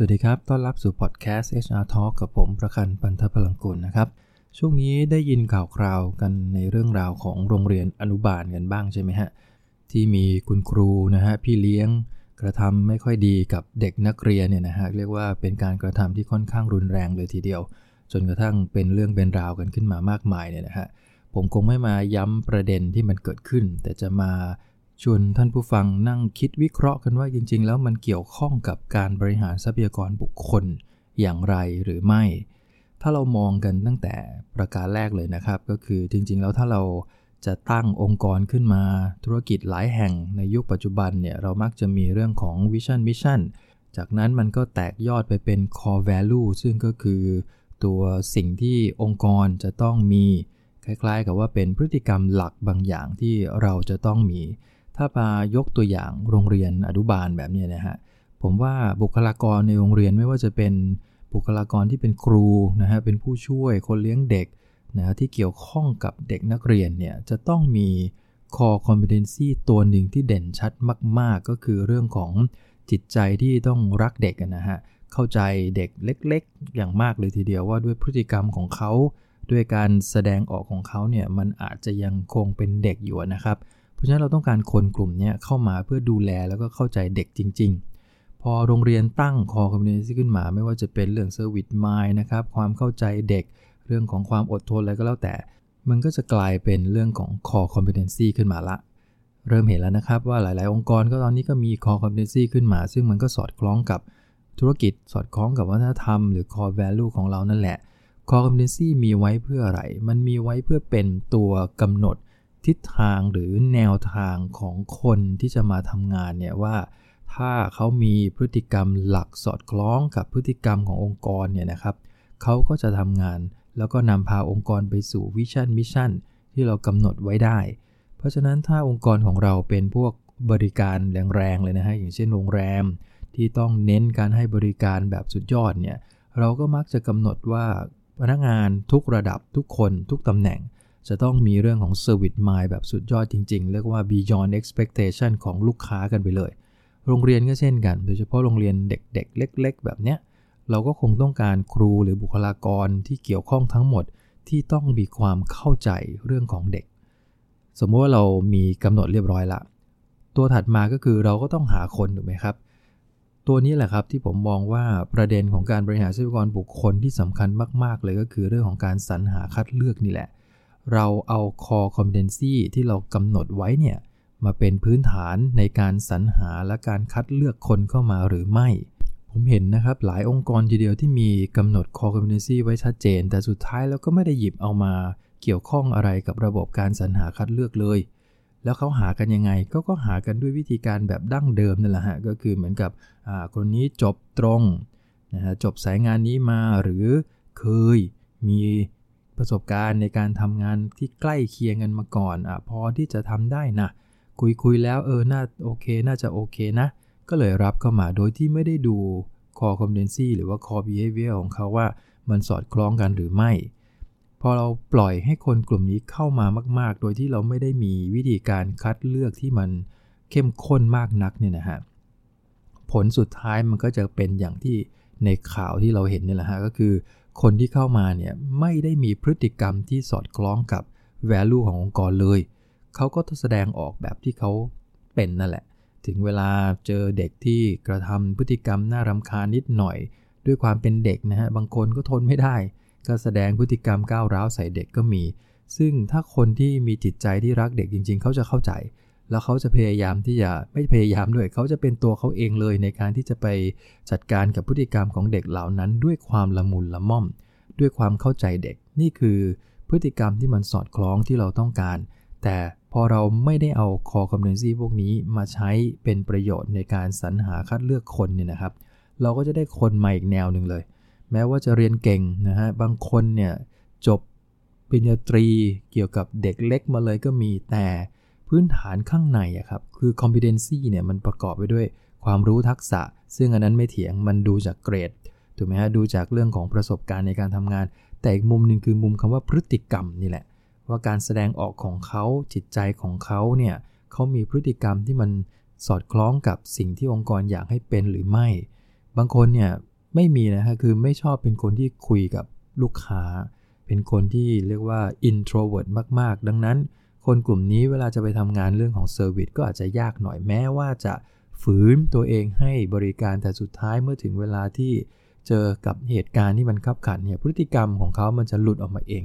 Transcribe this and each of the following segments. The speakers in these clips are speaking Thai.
สวัสดีครับ ต้อนรับสู่พอดแคสต์ HR Talk กับผมประคันปันทพลังกุลนะครับ ช่วงนี้ได้ยินข่าวคราวกันในเรื่องราวของโรงเรียนอนุบาลกันบ้างใช่ไหมฮะ ที่มีคุณครูนะฮะพี่เลี้ยงกระทำไม่ค่อยดีกับเด็กนักเรียนเนี่ยนะฮะเรียกว่าเป็นการกระทำที่ค่อนข้างรุนแรงเลยทีเดียว จนกระทั่งเป็นเรื่องเป็นราวกันขึ้นมามากมายเนี่ยนะฮะผมคงไม่มาย้ำประเด็นที่มันเกิดขึ้น แต่จะมา ชวนท่านผู้ฟังนั่งคิดวิเคราะห์กันว่าจริง ๆ แล้วมันเกี่ยวข้องกับการบริหารทรัพยากรบุคคลอย่างไรหรือไม่ ถ้าเรามองกันตั้งแต่ประการแรกเลยนะครับ ก็คือจริง ๆ แล้วถ้าเราจะตั้งองค์กรขึ้นมาธุรกิจหลายแห่งในยุคปัจจุบันเนี่ยเรามักจะมีเรื่องของ vision mission จากนั้นมันก็แตกยอดไปเป็น core value ซึ่งก็คือตัวสิ่งที่องค์กรจะต้องมี คล้ายๆ กับว่าเป็นพฤติกรรมหลักบางอย่างที่เราจะต้องมี ถ้ามายกตัวอย่างโรงเรียนอนุบาลแบบนี้นะฮะ ผมว่าบุคลากรในโรงเรียนไม่ว่าจะเป็นบุคลากรที่เป็นครูนะฮะ เป็นผู้ช่วยคนเลี้ยงเด็กนะฮะที่เกี่ยวข้องกับเด็กนักเรียนเนี่ยจะต้องมี core competency ตัวหนึ่งที่เด่นชัดมาก ๆ ก็คือเรื่องของจิตใจที่ต้องรักเด็กนะฮะ เข้าใจเด็กเล็ก ๆ อย่างมากเลยทีเดียวว่าด้วยพฤติกรรมของเขา ด้วยการแสดงออกของเขาเนี่ยมันอาจจะยังคงเป็นเด็กอยู่นะครับ เพราะฉะนั้นเราต้องการคนกลุ่มนี้เข้ามาเพื่อดูแลแล้วก็เข้าใจเด็กจริง ๆ พอโรงเรียนตั้ง core competency ขึ้นมา ไม่ว่าจะเป็นเรื่อง service mind นะครับความเข้าใจเด็ก เรื่องของความอดทนอะไรก็แล้วแต่ มันก็จะกลายเป็นเรื่องของ core competency ขึ้นมาละเริ่มเห็นแล้วนะครับว่าหลาย ๆ องค์กรก็ตอนนี้ก็มี core competency ขึ้นมา ซึ่งมันก็สอดคล้องกับธุรกิจ สอดคล้องกับวัฒนธรรม หรือ core value ของเรานั่นแหละ core competency มีไว้เพื่ออะไร มันมีไว้เพื่อเป็นตัวกำหนด ทิศทางหรือแนวทางของคนที่จะมาทำงานเนี่ยว่าถ้าเขามีพฤติกรรมหลักสอดคล้องกับพฤติกรรมขององค์กรเนี่ยนะครับเขาก็จะทำงานแล้วก็นำพาองค์กรไปสู่ vision mission ที่เรากำหนดไว้ได้ เพราะฉะนั้นถ้าองค์กรของเราเป็นพวกบริการแรงๆเลยนะฮะอย่างเช่นโรงแรม ที่ต้องเน้นการให้บริการแบบสุดยอดเนี่ยเราก็มักจะกำหนดว่าพนักงานทุกระดับทุกคนทุกตำแหน่ง จะต้องมีเรื่องของ Service Mind แบบสุดยอดจริง ๆ เรียกว่า Beyond Expectation ของลูกค้ากันไปเลย โรงเรียนก็เช่นกัน โดยเฉพาะโรงเรียนเด็ก ๆ เล็ก ๆ แบบเนี้ย เราก็คงต้องการครูหรือบุคลากรที่เกี่ยวข้องทั้งหมดที่ต้องมีความเข้าใจเรื่องของเด็ก สมมติว่าเรามีกำหนดเรียบร้อยละ ตัวถัดมาก็คือเราก็ต้องหาคนถูกไหมครับ ตัวนี้แหละครับที่ผมมองว่าประเด็นของการบริหารทรัพยากรบุคคลที่สำคัญมาก ๆ เลยก็คือเรื่องของการสรรหาคัดเลือกนี่แหละ เราเอา core competency ที่เรากำหนดไว้เนี่ยมาเป็นพื้นฐานในการสรรหาและการคัดเลือกคนเข้ามาหรือไม่ ผมเห็นนะครับหลายองค์กรทีเดียวที่มีกำหนด core competency ไว้ชัดเจน แต่สุดท้ายแล้วก็ไม่ได้หยิบเอามาเกี่ยวข้องอะไรกับระบบการสรรหาคัดเลือกเลย แล้วเขาหากันยังไงก็ก็หากันด้วยวิธีการแบบดั้งเดิมนั่นแหละฮะก็คือเหมือนกับคนนี้จบตรงนะฮะจบสายงานนี้มาหรือเคยมี ประสบการณ์ในการทำงานที่ใกล้เคียงกันมาก่อนอะพอที่จะทำได้นะคุยคุยแล้วเออน่าโอเค น่าจะโอเคนะ ก็เลยรับเข้ามาโดยที่ไม่ได้ดู core competency หรือว่า core behavior ของเขาว่ามันสอดคล้องกันหรือไม่ พอเราปล่อยให้คนกลุ่มนี้เข้ามามาก ๆ โดยที่เราไม่ได้มีวิธีการคัดเลือกที่มันเข้มข้นมากนักเนี่ยนะฮะผลสุดท้ายมันก็จะเป็นอย่างที่ในข่าวที่เราเห็นนี่แหละฮะก็คือ คนที่เข้ามาเนี่ยไม่ได้มีพฤติกรรมที่สอดคล้องกับ value ขององค์กรเลย เขาก็แสดงออกแบบที่เขาเป็นนั่นแหละ ถึงเวลาเจอเด็กที่กระทำพฤติกรรมน่ารำคาญนิดหน่อย ด้วยความเป็นเด็กนะฮะ บางคนก็ทนไม่ได้ ก็แสดงพฤติกรรมก้าวร้าวใส่เด็กก็มี ซึ่งถ้าคนที่มีจิตใจที่รักเด็กจริง ๆ เขาจะเข้าใจ แล้วเขาจะพยายามที่จะไม่พยายามด้วย เขาจะเป็นตัวเขาเองเลยในการที่จะไปจัดการกับพฤติกรรมของเด็กเหล่านั้น ด้วยความละมุนละม่อม ด้วยความเข้าใจเด็กนี่คือพฤติกรรมที่มันสอดคล้องที่เราต้องการ แต่พอเราไม่ได้เอาคอคอมเ p นซีพวกนี้มาใช้เป็นประโยชน์ในการสรรหาคัดเลือกคนเนี่ยนะครับ เราก็จะได้คนมาอีกแนวหนึ่งเลย แม้ว่าจะเรียนเก่งนะฮะบางคนเนี่ยจบปริญญาตรีเกี่ยวกับเด็กเล็กมาเลยก็มีแต่ พื้นฐานข้างในอะครับ คือ competency เนี่ยมันประกอบไปด้วยความรู้ทักษะ ซึ่งอันนั้นไม่เถียงมันดูจากเกรดถูกไหมฮะดูจากเรื่องของประสบการณ์ในการทำงาน แต่อีกมุมหนึ่งคือมุมคำว่าพฤติกรรมนี่แหละ ว่าการแสดงออกของเขาจิตใจของเขาเนี่ยเขามีพฤติกรรมที่มันสอดคล้องกับสิ่งที่องค์กรอยากให้เป็นหรือไม่ บางคนเนี่ยไม่มีนะฮะคือไม่ชอบเป็นคนที่คุยกับลูกค้า เป็นคนที่เรียกว่า introvert มาก ๆ ดังนั้น คนกลุ่มนี้เวลาจะไปทำงานเรื่องของ Service ก็อาจจะยากหน่อยแม้ว่าจะฝืนตัวเองให้บริการแต่สุดท้ายเมื่อถึงเวลาที่เจอกับเหตุการณ์ที่มันขับขันเนี่ยพฤติกรรมของเขามันจะหลุดออกมาเอง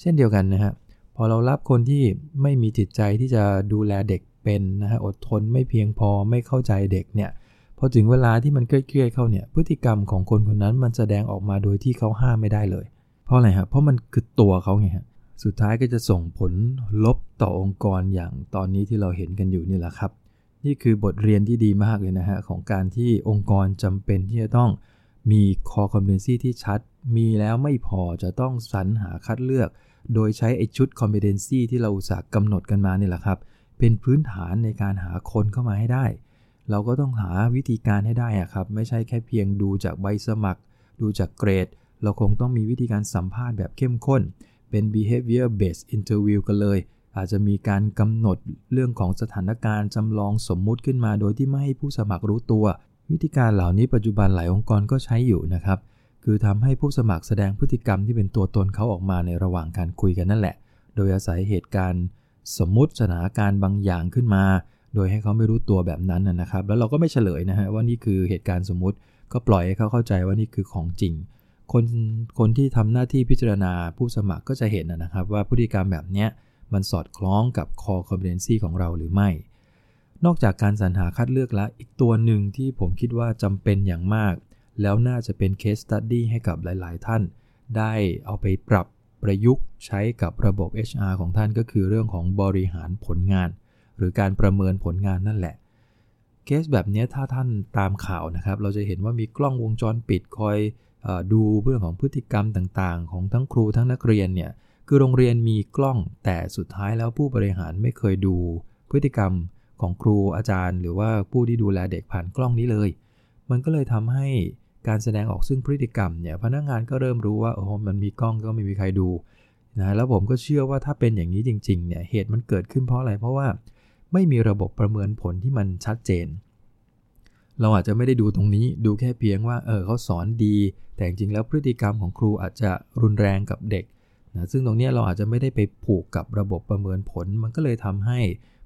เช่นเดียวกันนะฮะพอเรารับคนที่ไม่มีจิตใจที่จะดูแลเด็กเป็นนะฮะอดทนไม่เพียงพอไม่เข้าใจเด็กเนี่ยพอถึงเวลาที่มันเครียดๆเข้าเนี่ยพฤติกรรมของคนคนนั้นมันแสดงออกมาโดยที่เขาห้ามไม่ได้เลย เพราะอะไรครับเพราะมันคือตัวเขาไงฮะ สุดท้ายก็จะส่งผลลบต่อองค์กรอย่างตอนนี้ที่เราเห็นกันอยู่นี่แหละครับ นี่คือบทเรียนที่ดีมากเลยนะฮะ ของการที่องค์กรจำเป็นที่จะต้องมี core competency ที่ชัด มีแล้วไม่พอจะต้องสรรหาคัดเลือก โดยใช้ไอชุด competency ที่เราอุตส่าห์กำหนดกันมานี่แหละครับ เป็นพื้นฐานในการหาคนเข้ามาให้ได้ เราก็ต้องหาวิธีการให้ได้อะครับ ไม่ใช่แค่เพียงดูจากใบสมัคร ดูจากเกรด เราคงต้องมีวิธีการสัมภาษณ์แบบเข้มข้น เป็น behavior based interview กันเลย อาจจะมีการกำหนดเรื่องของสถานการณ์จำลองสมมุติขึ้นมา โดยที่ไม่ให้ผู้สมัครรู้ตัว วิธีการเหล่านี้ปัจจุบันหลายองค์กรก็ใช้อยู่นะครับ คือทำให้ผู้สมัครแสดงพฤติกรรมที่เป็นตัวตนเขาออกมาในระหว่างการคุยกันนั่นแหละ โดยอาศัยเหตุการณ์สมมุติสถานการณ์บางอย่างขึ้นมา โดยให้เขาไม่รู้ตัวแบบนั้นนะครับ แล้วเราก็ไม่เฉลยนะฮะว่านี่คือเหตุการณ์สมมุติก็ปล่อยให้เขาเข้าใจว่านี่คือของจริง คนคนที่ทำหน้าที่พิจารณาผู้สมัครก็จะเห็นนะครับ ว่าพฤติกรรมแบบนี้มันสอดคล้องกับ core competency ของเราหรือไม่ นอกจากการสรรหาคัดเลือกแล้วอีกตัวหนึ่งที่ผมคิดว่าจำเป็นอย่างมาก แล้วน่าจะเป็นเคสตัดดี้ให้กับหลาย ๆ ท่าน ได้เอาไปปรับประยุกต์ใช้กับระบบ HR ของท่านก็คือเรื่องของบริหารผลงาน หรือการประเมินผลงานนั่นแหละ เคสแบบนี้ถ้าท่านตามข่าวนะครับ เราจะเห็นว่ามีกล้องวงจรปิดคอย ดูเรื่องของพฤติกรรมต่างๆ ของทั้งครูทั้งนักเรียนเนี่ยคือโรงเรียนมีกล้องแต่สุดท้ายแล้วผู้บริหารไม่เคยดูพฤติกรรมของครูอาจารย์ หรือว่าผู้ที่ดูแลเด็กผ่านกล้องนี้เลย มันก็เลยทำให้การแสดงออกซึ่งพฤติกรรมเนี่ยพนักงานก็เริ่มรู้ว่าโอ้มันมีกล้องก็ไม่มีใครดูนะแล้วผมก็เชื่อว่าถ้าเป็นอย่างนี้จริงๆเนี่ยเหตุมันเกิดขึ้นเพราะอะไรเพราะว่า ไม่มีระบบประเมินผลที่มันชัดเจน เราอาจจะไม่ได้ดูตรงนี้ดูแค่เพียงว่าเออเขาสอนดี แต่จริงๆแล้วพฤติกรรมของครูอาจจะรุนแรงกับเด็กนะซึ่งตรงนี้เราอาจจะไม่ได้ไปผูกกับระบบประเมินผล มันก็เลยทำให้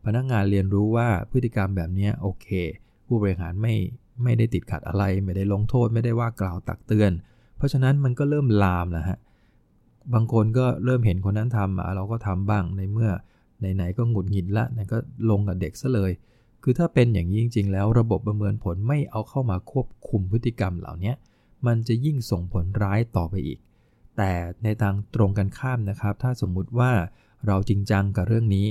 พนักงานเรียนรู้ว่าพฤติกรรมแบบนี้โอเค ผู้บริหารไม่ไม่ได้ติดขัดอะไร ไม่ได้ลงโทษ ไม่ได้ว่ากล่าวตักเตือน เพราะฉะนั้นมันก็เริ่มลามนะฮะบางคนก็เริ่มเห็นคนนั้นทำเราก็ทำบ้างในเมื่อไหนๆก็หงุดหงิดละไหนก็ลงกับเด็กซะเลย คือถ้าเป็นอย่างนี้จริง ๆ แล้วระบบประเมินผลไม่เอาเข้ามาควบคุมพฤติกรรมเหล่านี้มันจะยิ่งส่งผลร้ายต่อไปอีก แต่ในทางตรงกันข้ามนะครับ ถ้าสมมุติว่าเราจริงจังกับเรื่องนี้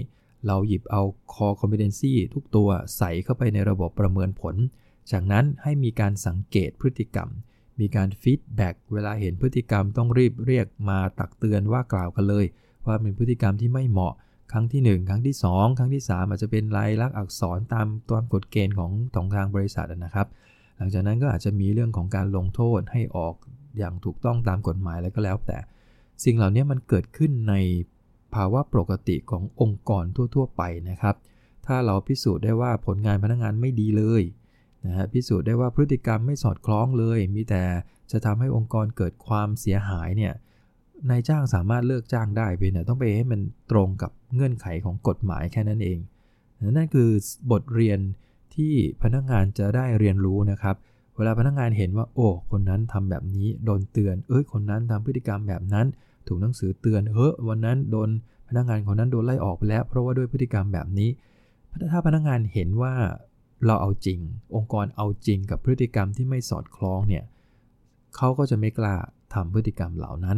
เราหยิบเอา core competency ทุกตัวใส่เข้าไปในระบบประเมินผล จากนั้นให้มีการสังเกตพฤติกรรม มีการ feedback เวลาเห็นพฤติกรรมต้องรีบเรียกมาตักเตือนว่ากล่าวกันเลย ว่าเป็นพฤติกรรมที่ไม่เหมาะ รั้งที่ 1 ครั้งที่ 2 ครั้งที่ 3 อาจจะเป็นลายลักษณ์อักษรตามตามกฎเกณฑ์ของของทางบริษัทนะครับ หลังจากนั้นก็อาจจะมีเรื่องของการลงโทษให้ออกอย่างถูกต้องตามกฎหมายอะไรก็แล้วแต่ สิ่งเหล่านี้มันเกิดขึ้นในภาวะปกติขององค์กรทั่ว ๆ ไปนะครับ ถ้าเราพิสูจน์ได้ว่าผลงานพนักงานไม่ดีเลยนะฮะพิสูจน์ได้ว่าพฤติกรรมไม่สอดคล้องเลย มีแต่จะทำให้องค์กรเกิดความเสียหายเนี่ย นายจ้างสามารถเลิกจ้างได้เพียงแต่ต้องไปให้มันตรงกับเงื่อนไขของกฎหมายแค่นั้นเอง นั่นคือบทเรียนที่พนักงานจะได้เรียนรู้นะครับ เวลาพนักงานเห็นว่า โอ้คนนั้นทำแบบนี้โดนเตือน เอ้ยคนนั้นทำพฤติกรรมแบบนั้น ถูกหนังสือเตือนเฮ้ยวันนั้นโดนพนักงานคนนั้นโดนไล่ออกไปแล้ว เพราะว่าด้วยพฤติกรรมแบบนี้ ถ้าพนักงานเห็นว่าเราเอาจริง องค์กรเอาจริงกับพฤติกรรมที่ไม่สอดคล้องเนี่ยเขาก็จะไม่กล้าทำพฤติกรรมเหล่านั้น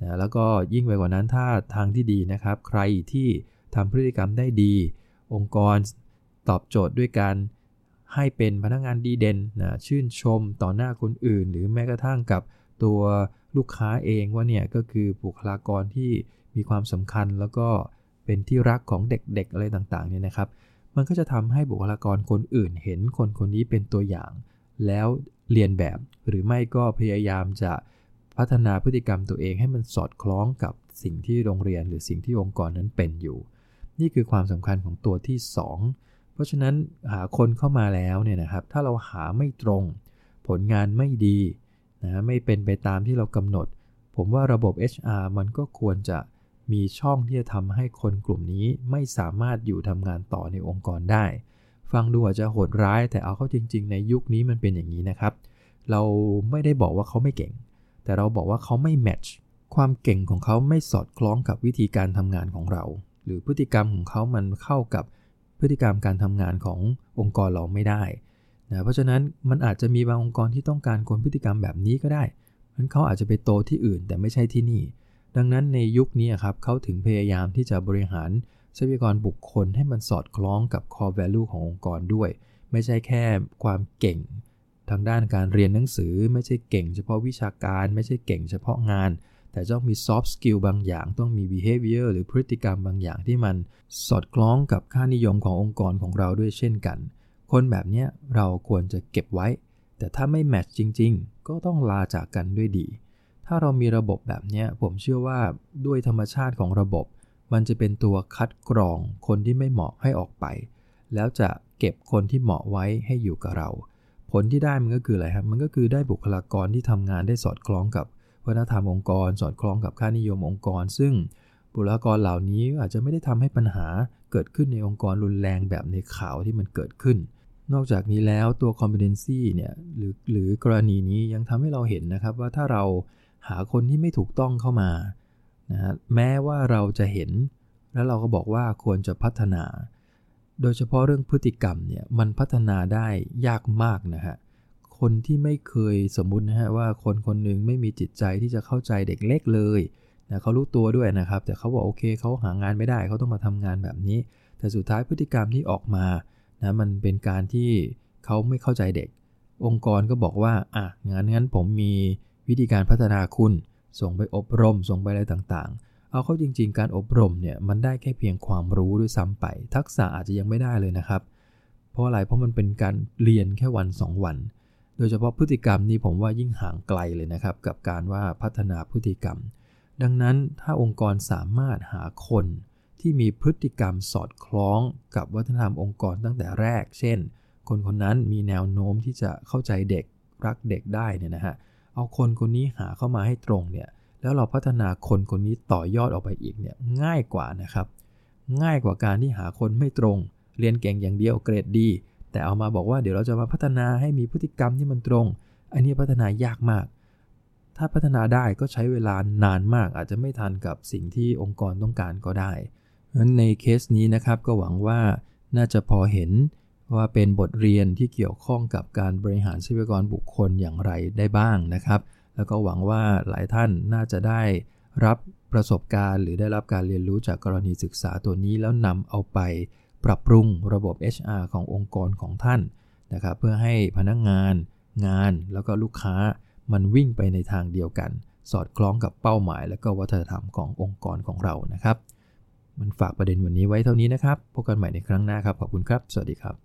นะแล้วก็ยิ่งไปกว่านั้นถ้าทางที่ดีนะครับ ใครที่ทำพฤติกรรมได้ดี องค์กรตอบโจทย์ด้วยการให้เป็นพนักงานดีเด่นนะชื่นชมต่อหน้าคนอื่น หรือแม้กระทั่งกับตัวลูกค้าเองว่าเนี่ยก็คือบุคลากรที่มีความสำคัญแล้วก็เป็นที่รักของเด็กๆอะไรต่างๆเนี่ยนะครับ มันก็จะทำให้บุคลากรคนอื่นเห็นคนคนนี้เป็นตัวอย่าง แล้วเรียนแบบหรือไม่ก็พยายามจะ พัฒนาพฤติกรรมตัวเองให้มันสอดคล้องกับสิ่งที่โรงเรียนหรือสิ่งที่องค์กรนั้นเป็นอยู่ นี่คือความสำคัญของตัวที่ 2 เพราะฉะนั้นหาคนเข้ามาแล้วเนี่ยนะครับ ถ้าเราหาไม่ตรง ผลงานไม่ดีนะไม่เป็นไปตามที่เรากำหนด ผมว่าระบบ HR มันก็ควรจะมีช่องที่จะทำให้คนกลุ่มนี้ไม่สามารถอยู่ทำงานต่อในองค์กรได้ ฟังดูอาจจะโหดร้ายแต่เอาเข้าจริง ๆ ในยุคนี้มันเป็นอย่างนี้นะครับ เราไม่ได้บอกว่าเขาไม่เก่ง แต่เราบอกว่าเขาไม่แมทช์ความเก่งของเขาไม่สอดคล้องกับวิธีการทำงานของเรา หรือพฤติกรรมของเขามันเข้ากับพฤติกรรมการทำงานขององค์กรเราไม่ได้นะเพราะฉะนั้นมันอาจจะมีบางองค์กรที่ต้องการคนพฤติกรรมแบบนี้ก็ได้นั้นเขาอาจจะไปโตที่อื่นแต่ไม่ใช่ที่นี่ ดังนั้นในยุคนี้ครับเขาถึงพยายามที่จะบริหารทรัพยากรบุคคลให้มันสอดคล้องกับ core value ขององค์กรด้วย ไม่ใช่แค่ความเก่ง ทางด้านการเรียนหนังสือไม่ใช่เก่งเฉพาะวิชาการ ไม่ใช่เก่งเฉพาะงาน แต่ต้องมี soft skill บางอย่าง ต้องมี behavior หรือพฤติกรรมบางอย่างที่มันสอดคล้องกับค่านิยมขององค์กรของเราด้วยเช่นกัน คนแบบนี้เราควรจะเก็บไว้ แต่ถ้าไม่แมทช์จริง ๆ ก็ต้องลาจากกันด้วยดี ถ้าเรามีระบบแบบนี้ผมเชื่อว่าด้วยธรรมชาติของระบบ มันจะเป็นตัวคัดกรองคนที่ไม่เหมาะให้ออกไป แล้วจะเก็บคนที่เหมาะไว้ให้อยู่กับเรา ผลที่ได้มันก็คืออะไรครับ มันก็คือได้บุคลากรที่ทำงานได้สอดคล้องกับวัฒนธรรมองค์กร สอดคล้องกับค่านิยมองค์กร ซึ่งบุคลากรเหล่านี้อาจจะไม่ได้ทำให้ปัญหาเกิดขึ้นในองค์กรรุนแรงแบบในข่าวที่มันเกิดขึ้น นอกจากนี้แล้วตัว competency เนี่ยหรือหรือกรณีนี้ยังทำให้เราเห็นนะครับว่าถ้าเราหาคนที่ไม่ถูกต้องเข้ามานะแม้ว่าเราจะเห็น แล้วเราก็บอกว่าควรจะพัฒนา โดยเฉพาะเรื่องพฤติกรรมเนี่ยมันพัฒนาได้ยากมากนะฮะคนที่ไม่เคยสมมุตินะฮะว่าคนคนหนึ่งไม่มีจิตใจที่จะเข้าใจเด็กเล็กเลยนะเขารู้ตัวด้วยนะครับ แต่เขาบอกโอเคเขาหางานไม่ได้เขาต้องมาทำงานแบบนี้ แต่สุดท้ายพฤติกรรมที่ออกมานะมันเป็นการที่เขาไม่เข้าใจเด็ก องค์กรก็บอกว่าอะงั้นงั้นผมมีวิธีการพัฒนาคุณ ส่งไปอบรม ส่งไปอะไรต่างๆ เอาเข้าจริง ๆ การอบรมเนี่ยมันได้แค่เพียงความรู้ด้วยซ้ำไป ทักษะอาจจะยังไม่ได้เลยนะครับ เพราะอะไรเพราะมันเป็นการเรียนแค่วัน 2 วัน โดยเฉพาะพฤติกรรมนี่ผมว่ายิ่งห่างไกลเลยนะครับ กับการว่าพัฒนาพฤติกรรม ดังนั้นถ้าองค์กรสามารถหาคนที่มีพฤติกรรมสอดคล้องกับวัฒนธรรมองค์กรตั้งแต่แรก เช่น คนคนนั้นมีแนวโน้มที่จะเข้าใจเด็กรักเด็กได้เนี่ยนะฮะ เอาคนคนนี้หาเข้ามาให้ตรงเนี่ย แล้วเราพัฒนาคนคนนี้ต่อยอดออกไปอีกเนี่ยง่ายกว่านะครับ ง่ายกว่าการที่หาคนไม่ตรง เรียนเก่งอย่างเดียวเกรดดี แต่เอามาบอกว่าเดี๋ยวเราจะมาพัฒนาให้มีพฤติกรรมที่มันตรง อันนี้พัฒนายากมาก ถ้าพัฒนาได้ก็ใช้เวลานานมาก อาจจะไม่ทันกับสิ่งที่องค์กรต้องการก็ได้นั้นในเคสนี้นะครับก็หวังว่าน่าจะพอเห็นว่าเป็นบทเรียนที่เกี่ยวข้องกับการบริหารทรัพยากรบุคคลอย่างไรได้บ้างนะครับ แล้วก็หวังว่าหลายท่านน่าจะได้รับประสบการณ์หรือได้รับการเรียนรู้จากกรณีศึกษาตัวนี้ แล้วนำเอาไปปรับปรุงระบบ HR ขององค์กรของท่านนะครับเพื่อให้พนักงงาน งานแล้วก็ลูกค้ามันวิ่งไปในทางเดียวกัน สอดคล้องกับเป้าหมาย และก็วัฒนธรรมขององค์กรของเรานะครับ มันฝากประเด็นวันนี้ไว้เท่านี้นะครับพบกันใหม่ในครั้งหน้าครับขอบคุณครับ สวัสดีครับ